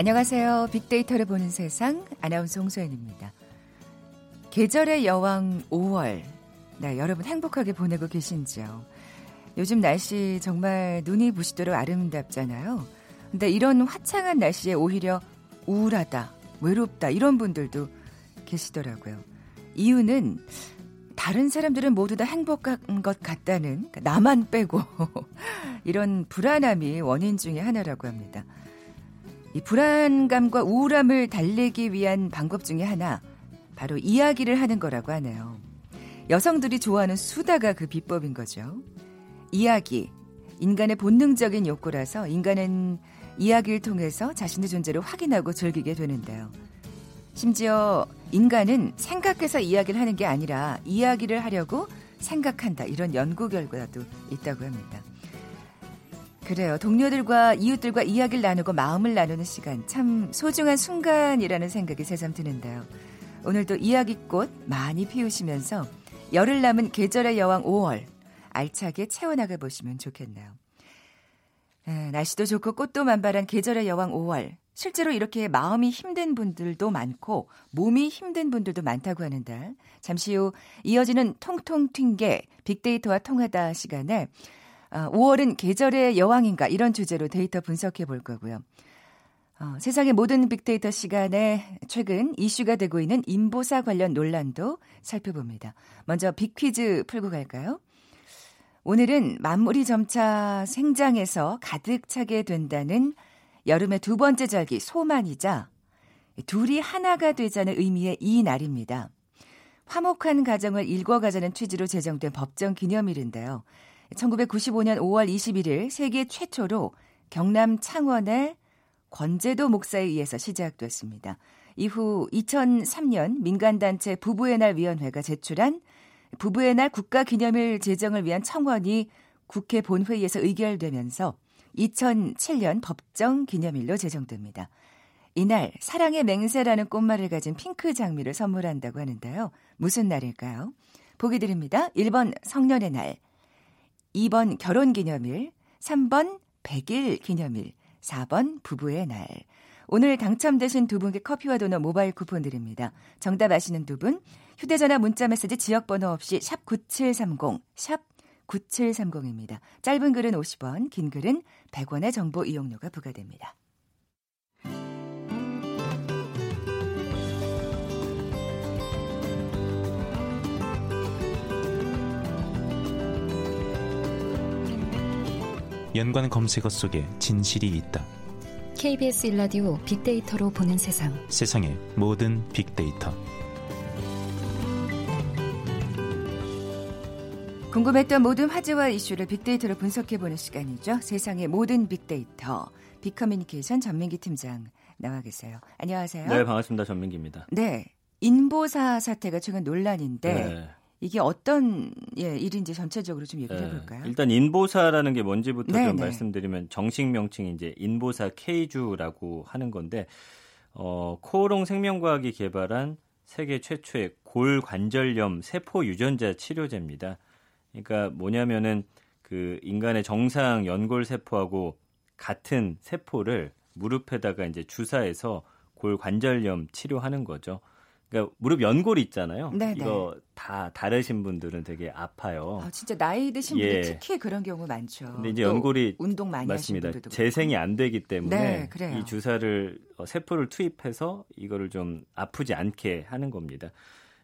안녕하세요. 빅데이터를 보는 세상 아나운서 홍소연입니다. 계절의 여왕 5월. 네, 여러분 행복하게 보내고 계신지요? 요즘 날씨 정말 눈이 부시도록 아름답잖아요. 근데 이런 화창한 날씨에 오히려 우울하다, 외롭다 이런 분들도 계시더라고요. 이유는 다른 사람들은 모두 다 행복한 것 같다는 그러니까 나만 빼고 이런 불안함이 원인 중의 하나라고 합니다. 이 불안감과 우울함을 달래기 위한 방법 중에 하나 바로 이야기를 하는 거라고 하네요. 여성들이 좋아하는 수다가 그 비법인 거죠. 이야기. 인간의 본능적인 욕구라서 인간은 이야기를 통해서 자신의 존재를 확인하고 즐기게 되는데요. 심지어 인간은 생각해서 이야기를 하는 게 아니라 이야기를 하려고 생각한다. 이런 연구 결과도 있다고 합니다. 그래요. 동료들과 이웃들과 이야기를 나누고 마음을 나누는 시간 참 소중한 순간이라는 생각이 새삼 드는데요. 오늘도 이야기꽃 많이 피우시면서 열흘 남은 계절의 여왕 5월 알차게 채워나가 보시면 좋겠네요. 에, 날씨도 좋고 꽃도 만발한 계절의 여왕 5월. 실제로 이렇게 마음이 힘든 분들도 많고 몸이 힘든 분들도 많다고 하는데 잠시 후 이어지는 통통 튄 게 빅데이터와 통하다 시간에 5월은 어, 계절의 여왕인가 이런 주제로 데이터 분석해 볼 거고요. 어, 세상의 모든 빅데이터 시간에 최근 이슈가 되고 있는 인보사 관련 논란도 살펴봅니다. 먼저 빅퀴즈 풀고 갈까요? 오늘은 만물이 점차 생장해서 가득 차게 된다는 여름의 두 번째 절기 소만이자 둘이 하나가 되자는 의미의 이 날입니다. 화목한 가정을 일궈가자는 취지로 제정된 법정 기념일인데요. 1995년 5월 21일 세계 최초로 경남 창원의 권제도 목사에 의해서 시작됐습니다. 이후 2003년 민간단체 부부의 날 위원회가 제출한 부부의 날 국가기념일 제정을 위한 청원이 국회 본회의에서 의결되면서 2007년 법정 기념일로 제정됩니다. 이날 사랑의 맹세라는 꽃말을 가진 핑크 장미를 선물한다고 하는데요. 무슨 날일까요? 보기 드립니다. 1번 성년의 날, 2번 결혼 기념일, 3번 100일 기념일, 4번 부부의 날. 오늘 당첨되신 두 분께 커피와 도넛 모바일 쿠폰 드립니다. 정답 아시는 두 분, 휴대전화 문자메시지 지역번호 없이 샵 9730, 샵 9730입니다. 짧은 글은 50원, 긴 글은 100원의 정보 이용료가 부과됩니다. 연관 검색어 속에 진실이 있다. KBS 일라디오 빅데이터로 보는 세상. 세상의 모든 빅데이터. 궁금했던 모든 화제와 이슈를 빅데이터로 분석해보는 시간이죠. 세상의 모든 빅데이터. 빅커뮤니케이션 전민기 팀장 나와 계세요. 안녕하세요. 네, 반갑습니다. 전민기입니다. 네. 인보사 사태가 최근 논란인데 네. 이게 어떤 예, 일인지 전체적으로 좀 얘기를 네. 해볼까요? 일단 인보사라는 게 뭔지부터 네네. 좀 네. 말씀드리면 정식 명칭이 이제 인보사 K주라고 하는 건데 어, 코오롱 생명과학이 개발한 세계 최초의 골관절염 세포 유전자 치료제입니다. 그러니까 뭐냐면은 그 인간의 정상 연골 세포하고 같은 세포를 무릎에다가 이제 주사해서 골관절염 치료하는 거죠. 그러니까 무릎 연골이 있잖아요. 네네. 이거 다 다르신 분들은 되게 아파요. 아, 진짜 나이 드신 예. 분들 특히 그런 경우 많죠. 근데 이제 연골이 운동 많이 맞습니다. 재생이 안 되기 때문에 네, 이 주사를 어, 세포를 투입해서 이거를 좀 아프지 않게 하는 겁니다.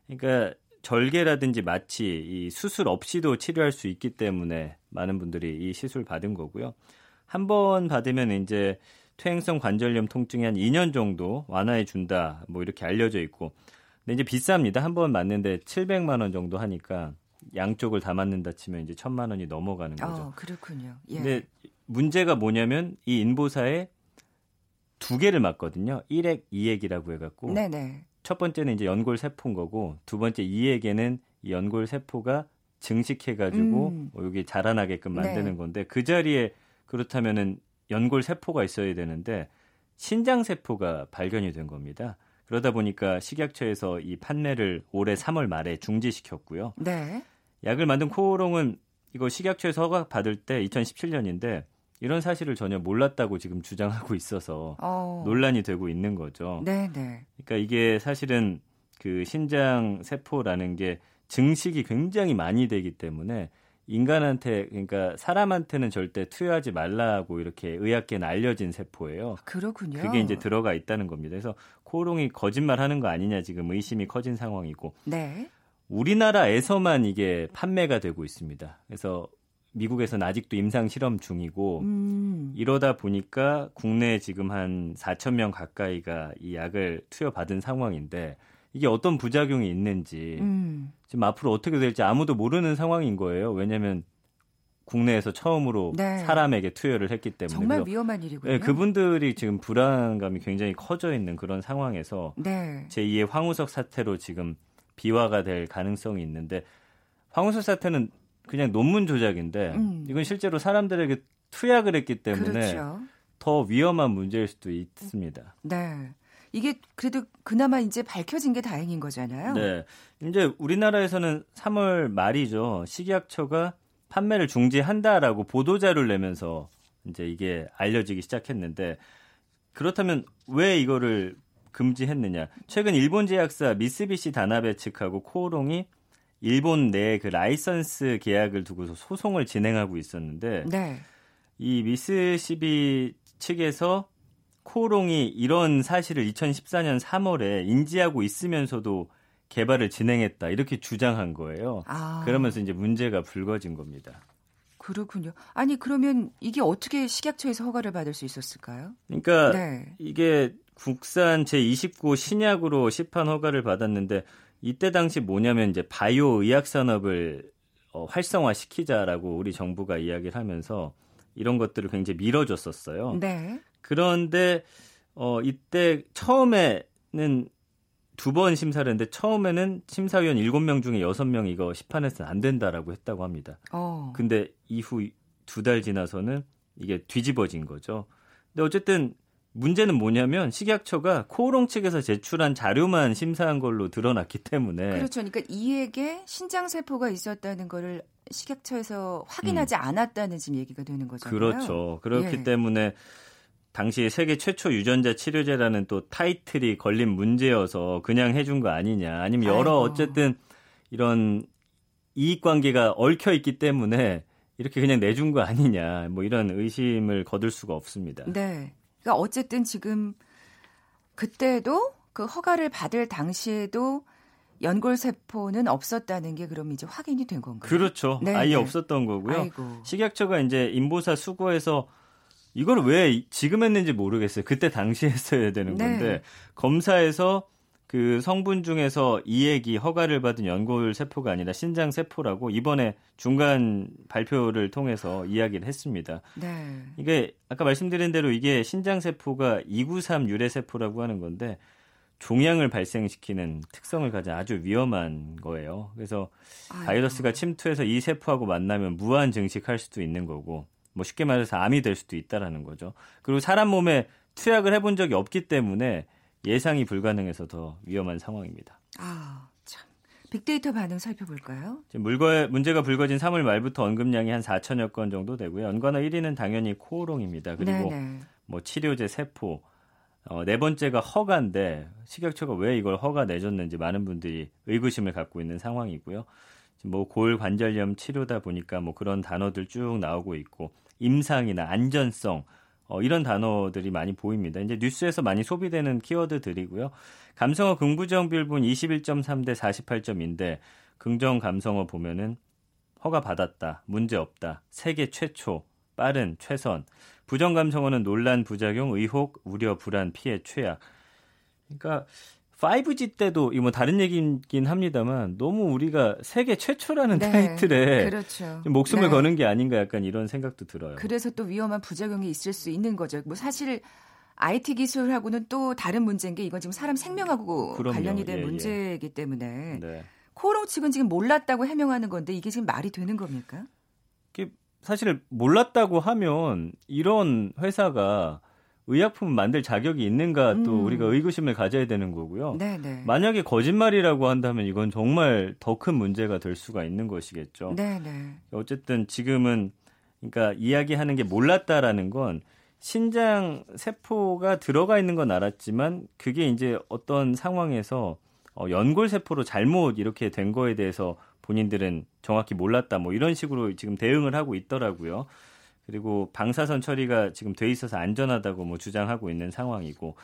그러니까 절개라든지 마취, 이 수술 없이도 치료할 수 있기 때문에 많은 분들이 이 시술 받은 거고요. 한 번 받으면 이제 퇴행성 관절염 통증이 한 2년 정도 완화해 준다. 뭐 이렇게 알려져 있고 근데 이제 비쌉니다. 한 번 맞는데 700만 원 정도 하니까 양쪽을 다 맞는다 치면 이제 1000만 원이 넘어가는 거죠. 어, 그렇군요. 예. 근데 문제가 뭐냐면 이 인보사에 두 개를 맞거든요. 1액, 2액이라고 해 갖고. 네네. 첫 번째는 이제 연골 세포인 거고 두 번째 2액에는 이 연골 세포가 증식해 가지고 음. 뭐 여기 자라나게끔 만드는 네. 건데 그 자리에 그렇다면은 연골 세포가 있어야 되는데 신장 세포가 발견이 된 겁니다. 그러다 보니까 식약처에서 이 판매를 올해 3월 말에 중지시켰고요. 네. 약을 만든 코오롱은 이거 식약처에서 허가 받을 때 2017년인데 이런 사실을 전혀 몰랐다고 지금 주장하고 있어서 어. 논란이 되고 있는 거죠. 네, 네. 그러니까 이게 사실은 그 신장 세포라는 게 증식이 굉장히 많이 되기 때문에 인간한테 그러니까 사람한테는 절대 투여하지 말라고 이렇게 의학계는 알려진 세포예요. 그렇군요. 그게 이제 들어가 있다는 겁니다. 그래서 코롱이 거짓말하는 거 아니냐 지금 의심이 커진 상황이고. 네. 우리나라에서만 이게 판매가 되고 있습니다. 그래서 미국에서는 아직도 임상 실험 중이고 음. 이러다 보니까 국내에 지금 한 4천 명 가까이가 이 약을 투여받은 상황인데 이게 어떤 부작용이 있는지 음. 지금 앞으로 어떻게 될지 아무도 모르는 상황인 거예요. 왜냐하면 국내에서 처음으로 네. 사람에게 투여를 했기 때문에 정말 위험한 일이군요. 네, 그분들이 지금 불안감이 굉장히 커져 있는 그런 상황에서 네. 제2의 황우석 사태로 지금 비화가 될 가능성이 있는데 황우석 사태는 그냥 논문 조작인데 음. 이건 실제로 사람들에게 투약을 했기 때문에 그렇죠. 더 위험한 문제일 수도 있습니다. 네. 이게 그래도 그나마 이제 밝혀진 게 다행인 거잖아요. 네. 이제 우리나라에서는 3월 말이죠. 식약처가 판매를 중지한다라고 보도자료를 내면서 이제 이게 알려지기 시작했는데 그렇다면 왜 이거를 금지했느냐? 최근 일본 제약사 미쓰비시 다나베 측하고 코오롱이 일본 내 그 라이선스 계약을 두고서 소송을 진행하고 있었는데 네. 이 미쓰시비 측에서 코롱이 이런 사실을 2014년 3월에 인지하고 있으면서도 개발을 진행했다 이렇게 주장한 거예요. 아. 그러면서 이제 문제가 불거진 겁니다. 그렇군요. 아니 그러면 이게 어떻게 식약처에서 허가를 받을 수 있었을까요? 그러니까 네. 이게 국산 제29 신약으로 시판 허가를 받았는데 이때 당시 뭐냐면 이제 바이오 의학 산업을 어, 활성화시키자라고 우리 정부가 이야기를 하면서 이런 것들을 굉장히 밀어줬었어요. 네. 그런데 어 이때 처음에는 두 번 심사를 했는데 처음에는 심사위원 7명 중에 6명 이거 시판해서는 안 된다라고 했다고 합니다. 어. 근데 이후 두 달 지나서는 이게 뒤집어진 거죠. 근데 어쨌든 문제는 뭐냐면 식약처가 코오롱 측에서 제출한 자료만 심사한 걸로 드러났기 때문에 그렇죠. 그러니까 이에게 신장 세포가 있었다는 거를 식약처에서 확인하지 음. 않았다는 지금 얘기가 되는 거잖아요. 그렇죠. 그렇기 예. 때문에 당시 세계 최초 유전자 치료제라는 또 타이틀이 걸린 문제여서 그냥 해준 거 아니냐. 아니면 여러 아이고. 어쨌든 이런 이익 관계가 얽혀 있기 때문에 이렇게 그냥 내준 거 아니냐. 뭐 이런 의심을 거둘 수가 없습니다. 네. 그러니까 어쨌든 지금 그때도 그 허가를 받을 당시에도 연골 세포는 없었다는 게 그럼 이제 확인이 된 건가요? 그렇죠. 네 아예 네. 없었던 거고요. 아이고. 식약처가 이제 인보사 수거해서 이걸 왜 지금 했는지 모르겠어요. 그때 당시 했어야 되는 네. 건데 네. 검사에서 그 성분 중에서 이액이 허가를 받은 연골 세포가 아니라 신장 세포라고 이번에 중간 발표를 통해서 이야기를 했습니다. 네. 이게 아까 말씀드린 대로 이게 신장 세포가 293 유래 세포라고 하는 건데 종양을 발생시키는 특성을 가진 아주 위험한 거예요. 그래서. 바이러스가 침투해서 이 세포하고 만나면 무한 증식할 수도 있는 거고 뭐 쉽게 말해서 암이 될 수도 있다라는 거죠. 그리고 사람 몸에 투약을 해본 적이 없기 때문에 예상이 불가능해서 더 위험한 상황입니다. 아, 참. 빅데이터 반응 살펴볼까요? 지금 물거, 문제가 불거진 3월 말부터 언급량이 한 4천여 건 정도 되고요. 연관어 1위는 당연히 코오롱입니다. 그리고 네네. 뭐 치료제 세포, 어, 네 번째가 허가인데 식약처가 왜 이걸 허가 내줬는지 많은 분들이 의구심을 갖고 있는 상황이고요. 뭐 골관절염 치료다 보니까 뭐 그런 단어들 쭉 나오고 있고 임상이나 안전성 어, 이런 단어들이 많이 보입니다. 이제 뉴스에서 많이 소비되는 키워드들이고요. 감성어 긍부정 비율분 21.3 대 48점인데 긍정 감성어 보면은 허가 받았다, 문제 없다, 세계 최초, 빠른, 최선. 부정 감성어는 논란, 부작용, 의혹, 우려, 불안, 피해, 최악. 그러니까 5G 때도 이뭐 다른 얘기긴 합니다만 너무 우리가 세계 최초라는 네, 타이틀에 그렇죠. 목숨을 네. 거는 게 아닌가 약간 이런 생각도 들어요. 그래서 또 위험한 부작용이 있을 수 있는 거죠. 뭐 사실 IT 기술하고는 또 다른 문제인 게 이건 지금 사람 생명하고 그럼요. 관련이 된 예, 예. 문제이기 때문에 네. 코롱 측은 지금 몰랐다고 해명하는 건데 이게 지금 말이 되는 겁니까? 사실 몰랐다고 하면 이런 회사가 의약품 만들 자격이 있는가 또 음. 우리가 의구심을 가져야 되는 거고요. 네네. 만약에 거짓말이라고 한다면 이건 정말 더 큰 문제가 될 수가 있는 것이겠죠. 네네. 어쨌든 지금은 그러니까 이야기하는 게 몰랐다라는 건 신장 세포가 들어가 있는 건 알았지만 그게 이제 어떤 상황에서 어, 연골 세포로 잘못 이렇게 된 거에 대해서 본인들은 정확히 몰랐다 뭐 이런 식으로 지금 대응을 하고 있더라고요. 그리고 방사선 처리가 지금 돼 있어서 안전하다고 뭐 주장하고 있는 상황이고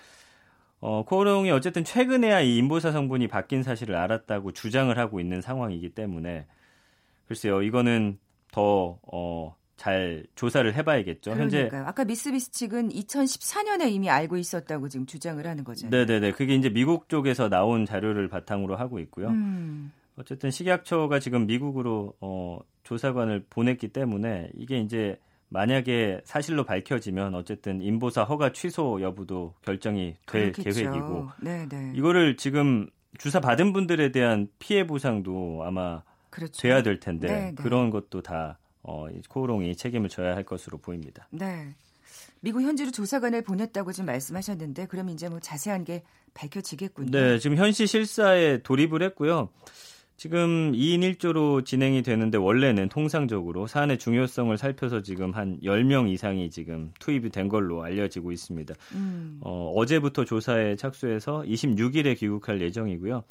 어, 코오롱이 어쨌든 최근에야 이 인보사 성분이 바뀐 사실을 알았다고 주장을 하고 있는 상황이기 때문에 글쎄요 이거는 더 어, 잘 조사를 해봐야겠죠. 그러니까요. 현재 아까 미쓰비시 측은 2014년에 이미 알고 있었다고 지금 주장을 하는 거잖아요. 네네네. 그게 이제 미국 쪽에서 나온 자료를 바탕으로 하고 있고요. 음. 어쨌든 식약처가 지금 미국으로 어, 조사관을 보냈기 때문에 이게 이제 만약에 사실로 밝혀지면 어쨌든 인보사 허가 취소 여부도 결정이 될 그렇겠죠. 계획이고 네네. 이거를 지금 주사 받은 분들에 대한 피해 보상도 아마 그렇죠. 돼야 될 텐데 네네. 그런 것도 다 어, 코오롱이 책임을 져야 할 것으로 보입니다. 네. 미국 현지로 조사관을 보냈다고 지금 말씀하셨는데 그럼 이제 뭐 자세한 게 밝혀지겠군요. 네, 지금 현시 실사에 돌입을 했고요. 지금 2인 1조로 진행이 되는데 원래는 통상적으로 사안의 중요성을 살펴서 지금 한 10명 이상이 지금 투입이 된 걸로 알려지고 있습니다. 음. 어, 어제부터 조사에 착수해서 26일에 귀국할 예정이고요.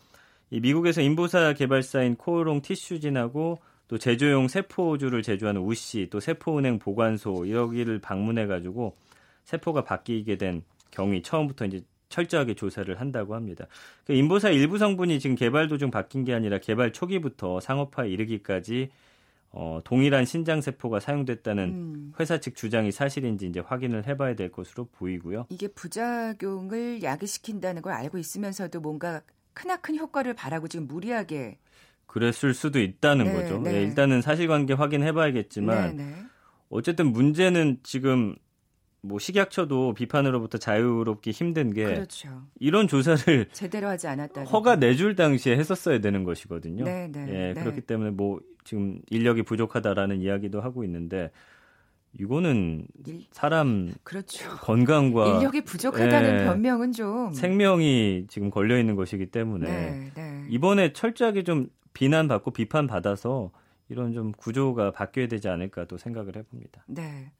이 미국에서 인보사 개발사인 코오롱 티슈진하고 또 제조용 세포주를 제조하는 우씨, 또 세포은행 보관소 여기를 방문해 가지고 세포가 바뀌게 된 경위 처음부터 이제 철저하게 조사를 한다고 합니다. 그 인보사 일부 성분이 지금 개발 도중 바뀐 게 아니라 개발 초기부터 상업화에 이르기까지 어, 동일한 신장 세포가 사용됐다는 음. 회사 측 주장이 사실인지 이제 확인을 해봐야 될 것으로 보이고요. 이게 부작용을 야기시킨다는 걸 알고 있으면서도 뭔가 크나큰 효과를 바라고 지금 무리하게 그랬을 수도 있다는 네, 거죠. 네. 네, 일단은 사실관계 확인해봐야겠지만 네, 네. 어쨌든 문제는 지금 뭐 식약처도 비판으로부터 자유롭기 힘든 게 그렇죠. 이런 조사를 제대로 하지 않았다. 허가 내줄 당시에 했었어야 되는 것이거든요. 네, 네, 예, 네. 그렇기 때문에 뭐 지금 인력이 부족하다라는 이야기도 하고 있는데 이거는 사람 그렇죠. 건강과 인력이 부족하다는 예, 변명은 좀 생명이 지금 걸려 있는 것이기 때문에 네, 네. 이번에 철저하게 좀 비난받고 비판받아서 이런 좀 구조가 바뀌어야 되지 않을까 또 생각을 해봅니다. 네.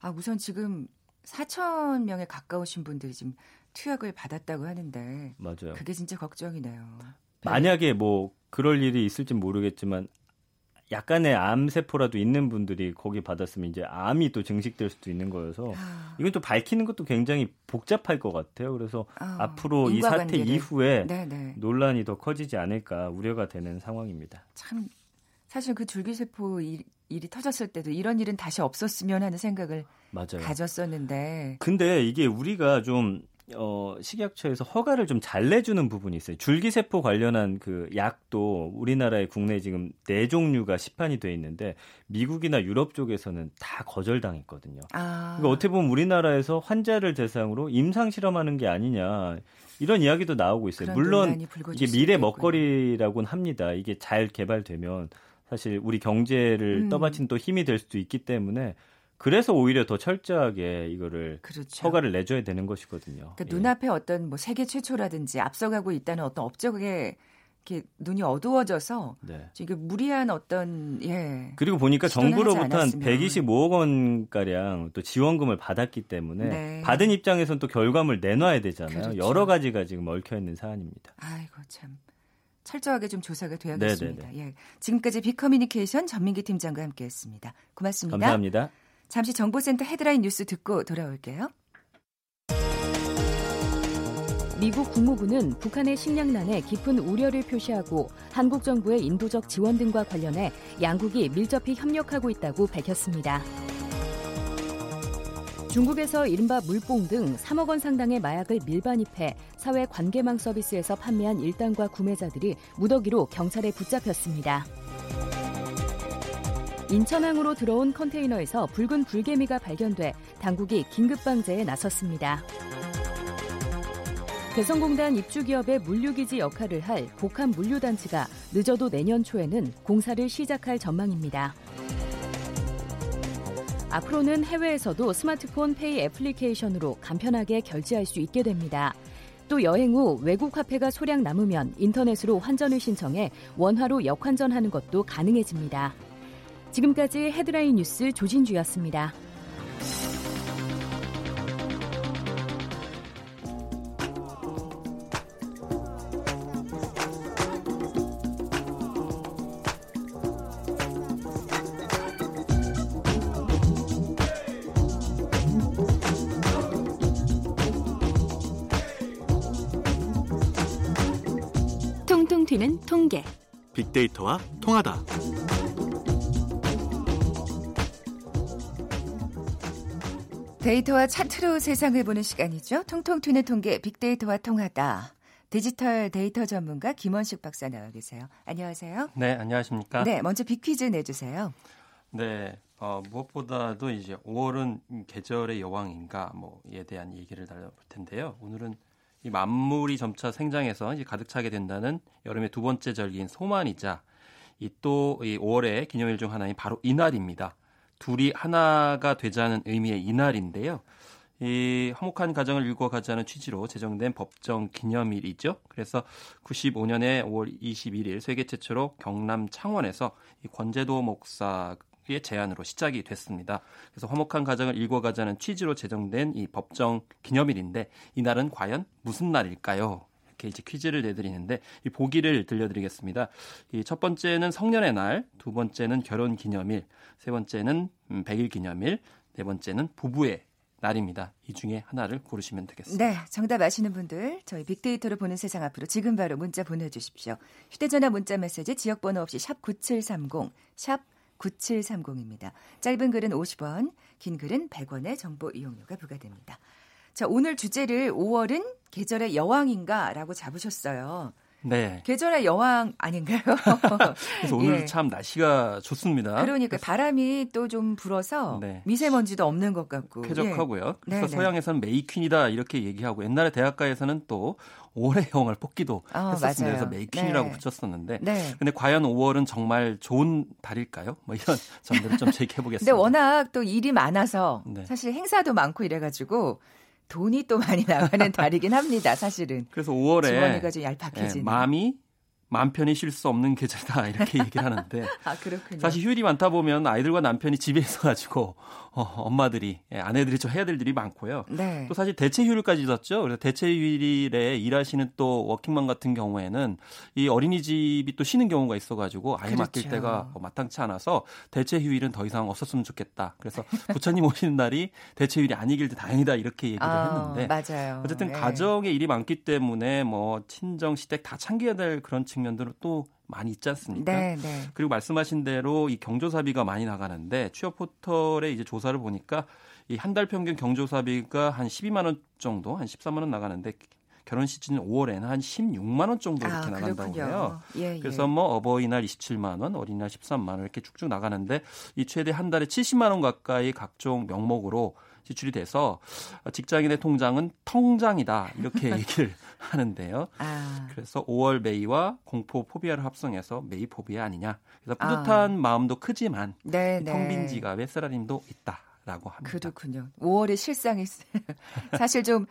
아 우선 지금 4천 명에 가까우신 분들이 지금 투약을 받았다고 하는데 맞아요. 그게 진짜 걱정이네요. 만약에 뭐 그럴 일이 있을지 모르겠지만 약간의 암 세포라도 있는 분들이 거기 받았으면 이제 암이 또 증식될 수도 있는 거여서 아. 이건 또 밝히는 것도 굉장히 복잡할 것 같아요. 그래서 아. 앞으로 이 사태 이후에 네네. 논란이 더 커지지 않을까 우려가 되는 상황입니다. 참 사실 그 줄기세포 일, 일이 터졌을 때도 이런 일은 다시 없었으면 하는 생각을 맞아요. 가졌었는데. 근데 이게 우리가 좀 어, 식약처에서 허가를 좀 잘 내주는 부분이 있어요. 줄기세포 관련한 그 약도 우리나라에 국내 지금 네 종류가 시판이 돼 있는데 미국이나 유럽 쪽에서는 다 거절당했거든요. 아. 그러니까 어떻게 보면 우리나라에서 환자를 대상으로 임상 실험하는 게 아니냐 이런 이야기도 나오고 있어요. 물론 이게 미래 먹거리라고는 합니다. 이게 잘 개발되면 사실 우리 경제를 음. 떠받친 또 힘이 될 수도 있기 때문에 그래서 오히려 더 철저하게 이거를 그렇죠. 허가를 내줘야 되는 것이거든요. 그러니까 예. 눈앞에 어떤 뭐 세계 최초라든지 앞서가고 있다는 어떤 업적에 이렇게 눈이 어두워져서 네. 이게 무리한 어떤 예 그리고 보니까 정부로부터 한 125억 원 가량 또 지원금을 받았기 때문에 네. 받은 입장에서는 또 결과물 내놔야 되잖아요. 그렇죠. 여러 가지가 지금 얽혀 있는 사안입니다. 아이고 참 철저하게 좀 조사가 돼야겠습니다. 네네네. 예. 지금까지 비커뮤니케이션 전민기 팀장과 함께했습니다. 고맙습니다. 감사합니다. 잠시 정보센터 헤드라인 뉴스 듣고 돌아올게요. 미국 국무부는 북한의 식량난에 깊은 우려를 표시하고 한국 정부의 인도적 지원 등과 관련해 양국이 밀접히 협력하고 있다고 밝혔습니다. 중국에서 이른바 물뽕 등 3억 원 상당의 마약을 밀반입해 사회 관계망 서비스에서 판매한 일당과 구매자들이 무더기로 경찰에 붙잡혔습니다. 인천항으로 들어온 컨테이너에서 붉은 불개미가 발견돼 당국이 긴급 방제에 나섰습니다. 대성공단 입주기업의 물류기지 역할을 할 복합 물류단지가 늦어도 내년 초에는 공사를 시작할 전망입니다. 앞으로는 해외에서도 스마트폰 페이 애플리케이션으로 간편하게 결제할 수 있게 됩니다. 또 여행 후 외국 화폐가 소량 남으면 인터넷으로 환전을 신청해 원화로 역환전하는 것도 가능해집니다. 지금까지 헤드라인 뉴스 조진주였습니다. 빅데이터와 통하다. 데이터와 차트로 세상을 보는 시간이죠. 통통 튀는 통계 빅데이터와 통하다. 디지털 데이터 전문가 김원식 박사 나와 계세요. 안녕하세요. 네, 안녕하십니까? 네, 먼저 빅퀴즈 내주세요. 네, 어, 무엇보다도 이제 5월은 계절의 여왕인가 뭐에 대한 얘기를 나눠볼 텐데요. 오늘은 이 만물이 점차 생장해서 이제 가득 차게 된다는 여름의 두 번째 절기인 소만이자 이 또 이 5월의 기념일 중 하나인 바로 이날입니다. 둘이 하나가 되자는 의미의 이날인데요. 이 화목한 가정을 일궈가자는 취지로 제정된 법정 기념일이죠. 그래서 95년에 5월 21일 세계 최초로 경남 창원에서 이 권재도 목사 의 제안으로 시작이 됐습니다. 그래서 화목한 가정을 일궈가자는 취지로 제정된 이 법정 기념일인데 이날은 과연 무슨 날일까요? 이렇게 이제 퀴즈를 내드리는데 이 보기를 들려드리겠습니다. 이 첫 번째는 성년의 날, 두 번째는 결혼 기념일, 세 번째는 음, 백일 기념일, 네 번째는 부부의 날입니다. 이 중에 하나를 고르시면 되겠습니다. 네, 정답 아시는 분들 저희 빅데이터로 보는 세상 앞으로 지금 바로 문자 보내주십시오. 휴대전화 문자 메시지 지역번호 없이 샵 9730, 샵 9730입니다. 짧은 글은 50원, 긴 글은 100원의 정보 이용료가 부과됩니다. 자, 오늘 주제를 5월은 계절의 여왕인가라고 잡으셨어요. 네. 계절의 여왕 아닌가요? 그래서 오늘 예. 참 날씨가 좋습니다. 그러니까 바람이 또 좀 불어서 네. 미세먼지도 없는 것 같고 쾌적하고요. 예. 그래서. 서양에서는 메이퀸이다 이렇게 얘기하고 옛날에 대학가에서는 또 올해 영화를 뽑기도 아, 했었습니다. 맞아요. 그래서 메이퀸이라고 네. 붙였었는데 네. 근데 과연 5월은 정말 좋은 달일까요? 뭐 이런 점들을 좀 제기해 보겠습니다. 근데 워낙 또 일이 많아서 네. 사실 행사도 많고 이래 가지고 돈이 또 많이 나가는 달이긴 합니다. 사실은. 그래서 5월에 지원이가 좀 얄팍해지는. 예, 마음이 마음 편히 쉴 수 없는 계절이다 이렇게 얘기를 하는데 아. 사실 휴일이 많다 보면 아이들과 남편이 집에 있어가지고 어, 엄마들이 예, 아내들이 좀 해야 될 일이 많고요. 네. 또 사실 대체 휴일까지 있었죠. 그래서 대체 휴일에 일하시는 또 워킹맘 같은 경우에는 이 어린이집이 또 쉬는 경우가 있어가지고 아이 그렇죠. 맡길 때가 뭐 마땅치 않아서 대체 휴일은 더 이상 없었으면 좋겠다. 그래서 부처님 오시는 날이 대체 휴일이 아니길 다행이다 이렇게 얘기를 아, 했는데 맞아요. 어쨌든 네. 가정에 일이 많기 때문에 뭐 친정 시댁 다 챙겨야 될 그런 측면들은 또 많이 있지 않습니까? 네, 네. 그리고 말씀하신 대로 이 경조사비가 많이 나가는데 취업 포털에 이제 조사를 보니까 이 한 달 평균 경조사비가 한 12만 원 정도, 한 13만 원 나가는데 결혼 시즌 5월에는 한 16만 원 정도 이렇게 아, 나간다고 해요. 예, 예. 그래서 뭐 어버이날 27만 원, 어린이날 13만 원 이렇게 쭉쭉 나가는데 이 최대 한 달에 70만 원 가까이 각종 명목으로 지출이 돼서 직장인의 통장은 텅장이다 이렇게 얘기를 하는데요. 아. 그래서 5월 May와 공포 phobia를 합성해서 May phobia 아니냐. 그래서 뿌듯한 아. 마음도 크지만 네, 텅빈 네. 지갑에 쓰라림도 있다라고 합니다. 그렇군요. 5월의 실상이 사실 좀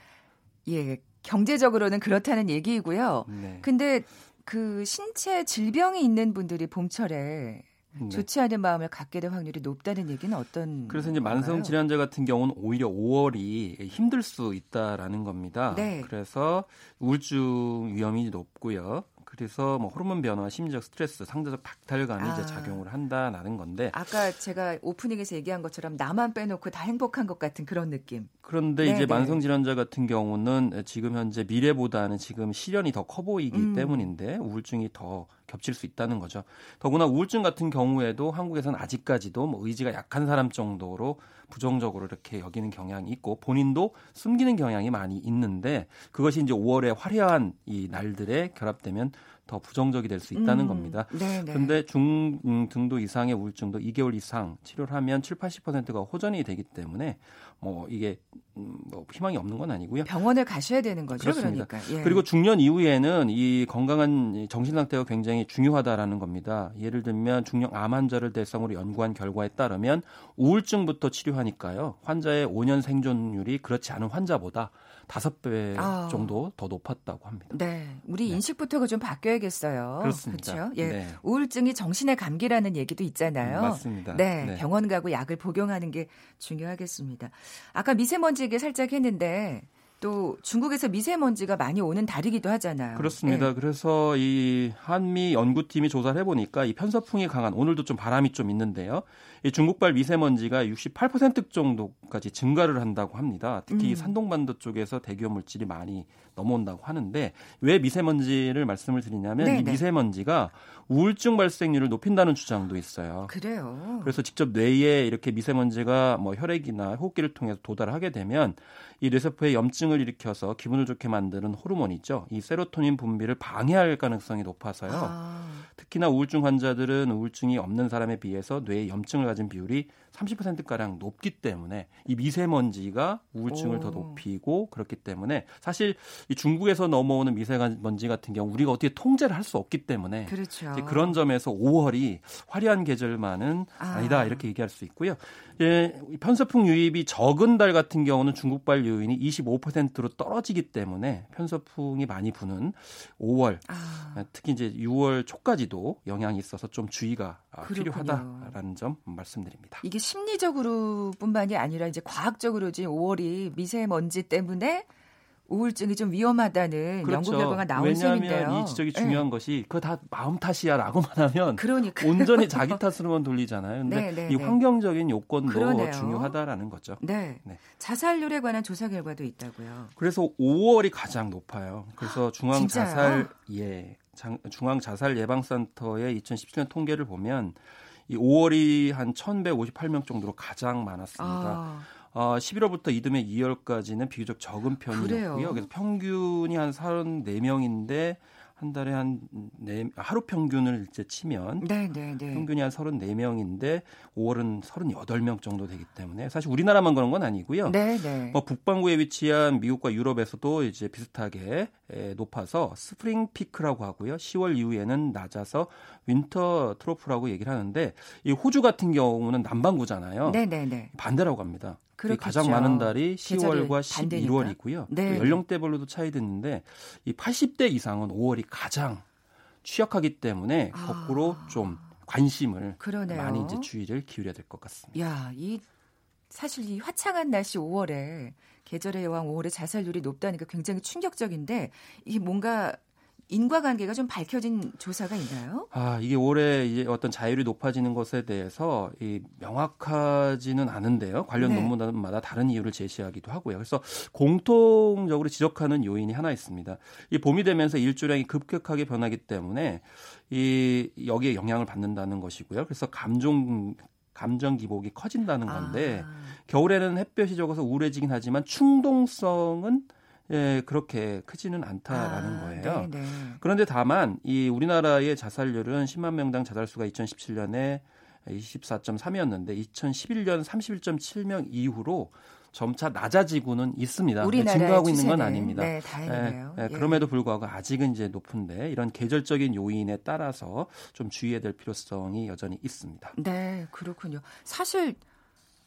예, 경제적으로는 그렇다는 얘기이고요. 네. 근데 그 신체 질병이 있는 분들이 봄철에 네. 좋지 않은 마음을 갖게 될 확률이 높다는 얘기는 어떤 그래서 이제 만성 질환자 같은 경우는 오히려 5월이 힘들 수 있다라는 겁니다. 네. 그래서 우울증 위험이 높고요. 그래서 뭐 호르몬 변화, 심리적 스트레스, 상대적 박탈감이 아. 이제 작용을 한다라는 건데 아까 제가 오프닝에서 얘기한 것처럼 나만 빼놓고 다 행복한 것 같은 그런 느낌. 그런데 네네. 이제 네. 만성 질환자 같은 경우는 지금 현재 미래보다는 지금 시련이 더 커 보이기 음. 때문인데 우울증이 더 겹칠 수 있다는 거죠. 더구나 우울증 같은 경우에도 한국에서는 아직까지도 뭐 의지가 약한 사람 정도로 부정적으로 이렇게 여기는 경향이 있고 본인도 숨기는 경향이 많이 있는데 그것이 이제 5월에 화려한 이 날들에 결합되면 더 부정적이 될 수 있다는 음, 겁니다. 그런데 네. 중등도 이상의 우울증도 2개월 이상 치료를 하면 7, 80%가 호전이 되기 때문에 뭐 이게 음, 뭐 희망이 없는 건 아니고요. 병원을 가셔야 되는 거죠. 그렇습니다. 그러니까. 예. 그리고 중년 이후에는 이 건강한 정신 상태가 굉장히 중요하다라는 겁니다. 예를 들면 중년 암 환자를 대상으로 연구한 결과에 따르면 우울증부터 치료하니까요. 환자의 5년 생존율이 그렇지 않은 환자보다 다섯 배 아. 정도 더 높았다고 합니다. 네. 우리 네. 인식부터가 좀 바뀌어야 드려야겠어요. 그렇습니다. 그렇죠? 예. 네. 우울증이 정신의 감기라는 얘기도 있잖아요. 맞습니다. 네, 네. 병원 가고 약을 복용하는 게 중요하겠습니다. 아까 미세먼지 얘기 살짝 했는데 또 중국에서 미세먼지가 많이 오는 달이기도 하잖아요. 그렇습니다. 네. 그래서 이 한미 연구팀이 조사를 해보니까 이 편서풍이 강한 오늘도 좀 바람이 좀 있는데요. 이 중국발 미세먼지가 68% 정도까지 증가를 한다고 합니다. 특히 음. 산동반도 쪽에서 대기업 물질이 많이 넘어온다고 하는데 왜 미세먼지를 말씀을 드리냐면 네네. 이 네. 미세먼지가 우울증 발생률을 높인다는 주장도 있어요. 그래요. 그래서 직접 뇌에 이렇게 미세먼지가 뭐 혈액이나 호흡기를 통해서 도달하게 되면 이 뇌세포에 염증을 일으켜서 기분을 좋게 만드는 호르몬 있죠. 이 세로토닌 분비를 방해할 가능성이 높아서요. 아. 특히나 우울증 환자들은 우울증이 없는 사람에 비해서 뇌에 염증을 가진 비율이 30%가량 높기 때문에 이 미세먼지가 우울증을 오. 더 높이고 그렇기 때문에 사실 이 중국에서 넘어오는 미세먼지 같은 경우 우리가 어떻게 통제를 할 수 없기 때문에 그렇죠. 그런 점에서 5월이 화려한 계절만은 아. 니다 이렇게 얘기할 수 있고요. 예, 편서풍 유입이 적은 달 같은 경우는 중국발 요인이 25%로 떨어지기 때문에 편서풍이 많이 부는 5월 아. 특히 이제 6월 초까지도 영향이 있어서 좀 주의가 그렇군요. 필요하다라는 점 말씀드립니다. 이게 심리적으로뿐만이 아니라 이제 과학적으로 지금 5월이 미세먼지 때문에 우울증이 좀 위험하다는 그렇죠. 연구 결과가 나온 왜냐하면 셈인데요. 이 지적이 중요한 네. 것이 그거 다 마음 탓이야라고만 하면 그러니까. 온전히 자기 탓으로만 돌리잖아요. 근데 네, 네, 이 네. 환경적인 요건도 그러네요. 중요하다라는 거죠. 네. 네. 자살률에 관한 조사 결과도 있다고요. 그래서 5월이 가장 높아요. 그래서 중앙 자살 예. 중앙 자살 예방센터의 2017년 통계를 보면 이 5월이 한 1,158명 정도로 가장 많았습니다. 아. 어, 11월부터 이듬해 2월까지는 비교적 적은 편이었고요. 그래요? 그래서 평균이 한 34명인데 한 달에 한 네, 하루 평균을 이제 치면 네, 네, 네. 평균이 한 34명인데 5월은 38명 정도 되기 때문에 사실 우리나라만 그런 건 아니고요. 네, 네. 뭐 북반구에 위치한 미국과 유럽에서도 이제 비슷하게 에, 높아서 spring peak라고 하고요. 10월 이후에는 낮아서 winter trough라고 얘기를 하는데 이 호주 같은 경우는 남반구잖아요. 네, 네, 네. 반대라고 합니다. 그렇겠죠. 가장 많은 달이 10월과 11월이고요. 네. 연령대별로도 차이도 있는데 이 80대 이상은 5월이 가장 취약하기 때문에 아. 거꾸로 좀 관심을 그러네요. 많이 이제 주의를 기울여야 될 것 같습니다. 야, 이 사실 이 화창한 날씨 5월에 계절의 여왕 5월에 자살률이 높다니까 굉장히 충격적인데 이게 뭔가 인과관계가 좀 밝혀진 조사가 있나요? 아 이게 올해 이제 어떤 자율이 높아지는 것에 대해서 이 명확하지는 않은데요. 관련 네. 논문마다 다른 이유를 제시하기도 하고요. 그래서 공통적으로 지적하는 요인이 하나 있습니다. 이 봄이 되면서 일조량이 급격하게 변하기 때문에 이 여기에 영향을 받는다는 것이고요. 그래서 감정 감정 기복이 커진다는 건데 아. 겨울에는 햇볕이 적어서 우울해지긴 하지만 충동성은 예, 그렇게 크지는 않다라는 아, 거예요. 네네. 그런데 다만 이 우리나라의 자살률은 10만 명당 자살수가 2017년에 24.3이었는데 2011년 31.7명 이후로 점차 낮아지고는 있습니다. 증가하고 있는 건 아닙니다. 네, 다행이네요. 예, 예, 그럼에도 불구하고 아직은 이제 높은데 이런 계절적인 요인에 따라서 좀 주의해야 될 필요성이 여전히 있습니다. 네, 그렇군요. 사실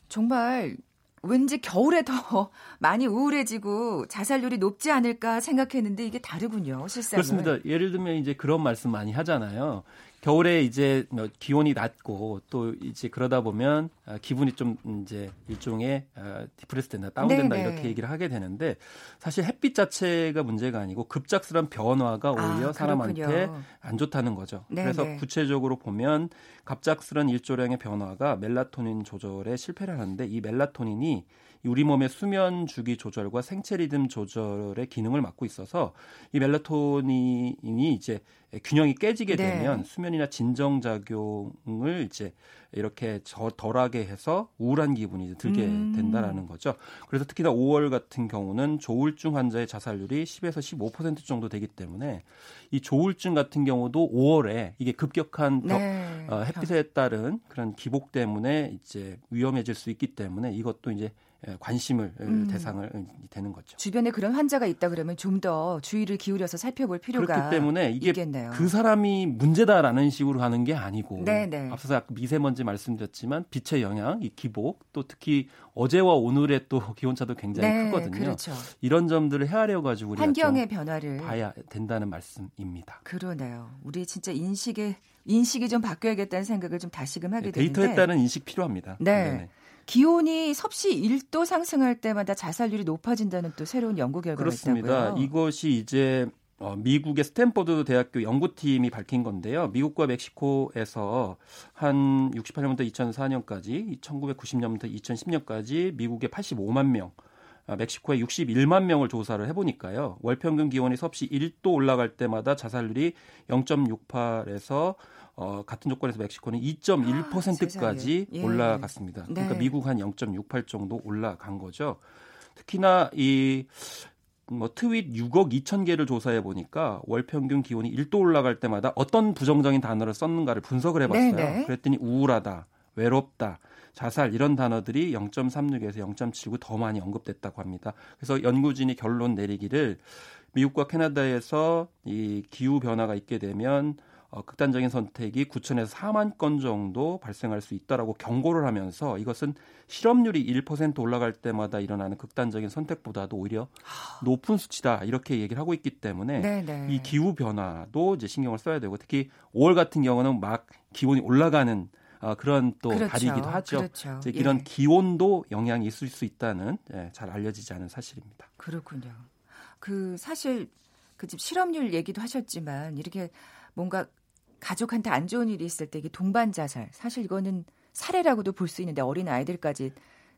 정말 왠지 겨울에 더 많이 우울해지고 자살률이 높지 않을까 생각했는데 이게 다르군요, 실상. 그렇습니다. 예를 들면 이제 그런 말씀 많이 하잖아요. 겨울에 이제 뭐 기온이 낮고 또 이제 그러다 보면 아, 기분이 좀 이제 일종의 아, 디프레스 된다, 다운된다 네네. 이렇게 얘기를 하게 되는데 사실 햇빛 자체가 문제가 아니고 급작스러운 변화가 아, 오히려 아, 사람한테 안 좋다는 거죠. 네네. 그래서 구체적으로 보면 갑작스런 일조량의 변화가 멜라토닌 조절에 실패를 하는데 이 멜라토닌이 우리 몸의 수면 주기 조절과 생체 리듬 조절의 기능을 맡고 있어서 이 멜라토닌이 이제 균형이 깨지게 네. 되면 수면이나 진정 작용을 이제 이렇게 저 덜하게 해서 우울한 기분이 들게 음. 된다라는 거죠. 그래서 특히나 5월 같은 경우는 조울증 환자의 자살률이 10에서 15% 정도 되기 때문에 이 조울증 같은 경우도 5월에 이게 급격한 네. 어, 햇빛에 따른 그런 기복 때문에 이제 위험해질 수 있기 때문에 이것도 이제 예, 관심을 음. 대상을 되는 거죠. 주변에 그런 환자가 있다 그러면 좀 더 주의를 기울여서 살펴볼 필요가 그렇기 때문에 이게 있겠네요. 그 사람이 문제다라는 식으로 하는 게 아니고 네네. 앞서서 미세먼지 말씀드렸지만 빛의 영향, 이 기복 또 특히 어제와 오늘의 또 기온차도 굉장히 네, 크거든요. 그렇죠. 이런 점들을 헤아려 가지고 우리가 환경의 변화를 봐야 된다는 말씀입니다. 그러네요. 우리 진짜 인식의 인식이 좀 바뀌어야겠다는 생각을 좀 다시금 하게 네, 데이터에 따른 인식 필요합니다. 네. 네네. 기온이 섭씨 1도 상승할 때마다 자살률이 높아진다는 또 새로운 연구 결과가 그렇습니다. 있다고요. 이것이 이제 어, 미국의 스탠퍼드 대학교 연구팀이 밝힌 건데요. 미국과 멕시코에서 한 68년부터 2004년까지, 1990년부터 2010년까지 미국의 85만 명, 아, 멕시코의 61만 명을 조사를 해보니까요. 월 평균 기온이 섭씨 1도 올라갈 때마다 자살률이 0.68에서 어, 같은 조건에서 멕시코는 2.1%까지 아, 예. 올라갔습니다. 그러니까 네. 미국 한 0.68 정도 올라간 거죠. 특히나 이 뭐 트윗 6억 2천 개를 조사해 보니까 월 평균 기온이 1도 올라갈 때마다 어떤 부정적인 단어를 썼는가를 분석을 해봤어요. 네네. 네. 그랬더니 우울하다, 외롭다, 자살 이런 단어들이 0.36에서 0.79 더 많이 언급됐다고 합니다. 그래서 연구진이 결론 내리기를 미국과 캐나다에서 이 기후 변화가 있게 되면 어, 극단적인 선택이 9천에서 4만 건 정도 발생할 수 있다라고 경고를 하면서 이것은 실업률이 1% 올라갈 때마다 일어나는 극단적인 선택보다도 오히려 높은 수치다 이렇게 얘기를 하고 있기 때문에 네네. 네. 이 기후 변화도 이제 신경을 써야 되고 특히 5월 같은 경우는 막 기온이 올라가는 어, 그런 또 그렇죠. 달이기도 하죠. 그렇죠. 이제 이런 예. 기온도 영향이 있을 수 있다는 예, 잘 알려지지 않은 사실입니다. 그렇군요. 그 사실 그 집 실업률 얘기도 하셨지만 이렇게 뭔가 가족한테 안 좋은 일이 있을 때 이게 동반 자살 사실 이거는 살해라고도 볼 수 있는데 어린 아이들까지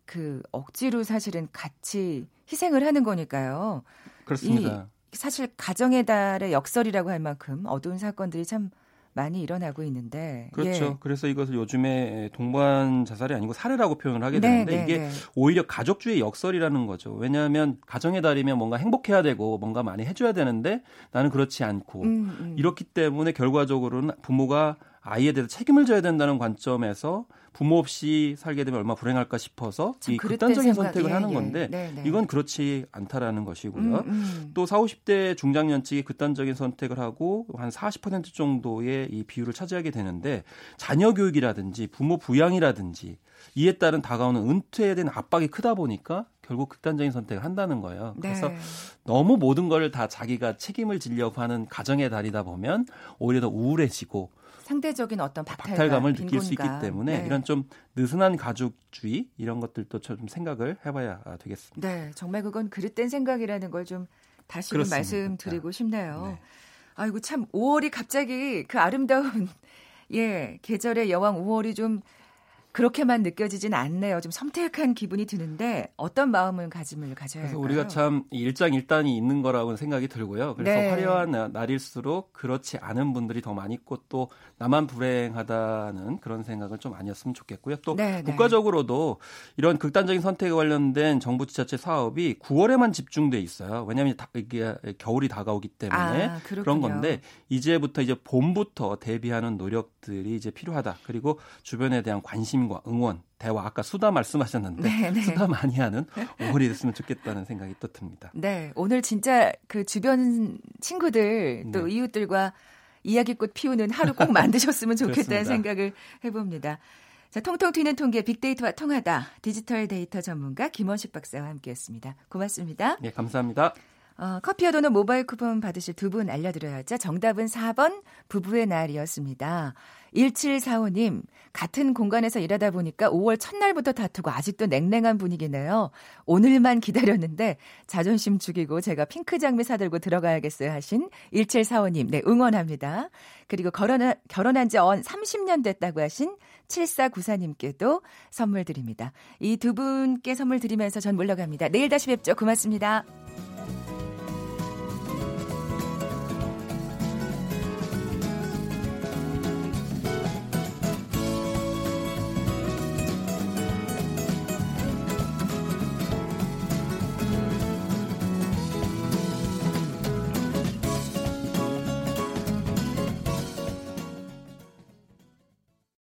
그 억지로 사실은 같이 희생을 하는 거니까요. 그렇습니다. 사실 가정의 달의 역설이라고 할 만큼 어두운 사건들이 참 많이 일어나고 있는데 그렇죠. 예. 그래서 이것을 요즘에 동반 자살이 아니고 살해라고 표현을 하게 네, 되는데 네, 이게 네. 오히려 가족주의 역설이라는 거죠. 왜냐하면 가정의 달이면 뭔가 행복해야 되고 뭔가 많이 해줘야 되는데 나는 그렇지 않고 음, 음. 이렇기 때문에 결과적으로는 부모가 아이에 대해서 책임을 져야 된다는 관점에서 부모 없이 살게 되면 얼마나 불행할까 싶어서 이 극단적인 생각, 선택을 예, 하는 예. 건데 네, 네. 이건 그렇지 않다라는 것이고요. 음, 음. 또 40, 50대 중장년층이 극단적인 선택을 하고 한 40% 정도의 이 비율을 차지하게 되는데 자녀 교육이라든지 부모 부양이라든지 이에 따른 다가오는 은퇴에 대한 압박이 크다 보니까 결국 극단적인 선택을 한다는 거예요. 그래서 네. 너무 모든 걸 다 자기가 책임을 지려고 하는 가정의 달이다 보면 오히려 더 우울해지고 상대적인 어떤 박탈감, 을 느낄 수 있기 때문에 네. 이런 좀 느슨한 가족주의 이런 것들도 좀 생각을 해봐야 되겠습니다. 네, 정말 그건 그릇된 생각이라는 걸 좀 다시 좀 말씀드리고 싶네요. 네. 아이고 참 5월이 갑자기 그 아름다운 예 계절의 여왕 5월이 좀 그렇게만 느껴지진 않네요. 좀 섬뜩한 기분이 드는데 어떤 마음을 가짐을 가져야 할까요? 그래서 우리가 참 일장일단이 있는 거라고 생각이 들고요. 그래서 네. 화려한 날일수록 그렇지 않은 분들이 더 많이 있고 또 나만 불행하다는 그런 생각을 좀 아니었으면 좋겠고요. 또 네, 네. 국가적으로도 이런 극단적인 선택에 관련된 정부 지자체 사업이 9월에만 집중돼 있어요. 왜냐하면 이게 겨울이 다가오기 때문에 아, 그런 건데 이제부터 이제 봄부터 대비하는 노력 들이 이제 필요하다. 그리고 주변에 대한 관심 관심과 응원, 대화 아까 수다 말씀하셨는데 네네. 네. 수다 많이 하는 5월이 됐으면 좋겠다는 생각이 또 듭니다. 네, 오늘 진짜 그 주변 친구들 또 네. 이웃들과 이야기꽃 피우는 하루 꼭 만드셨으면 좋겠다는 생각을 해봅니다. 자, 통통 튀는 통계 빅데이터와 통하다 디지털 데이터 전문가 김원식 박사와 함께했습니다. 고맙습니다. 네, 감사합니다. 어, 커피와 도넛 모바일 쿠폰 받으실 두 분 알려드려야죠. 정답은 4번 부부의 날이었습니다. 1745님, 같은 공간에서 일하다 보니까 5월 첫날부터 다투고 아직도 냉랭한 분위기네요. 오늘만 기다렸는데 자존심 죽이고 제가 핑크 장미 사들고 들어가야겠어요 하신 1745님, 네, 응원합니다. 그리고 결혼, 결혼한 지 언 30년 됐다고 하신 7494님께도 선물 드립니다. 이 두 분께 선물 드리면서 전 물러갑니다. 내일 다시 뵙죠. 고맙습니다.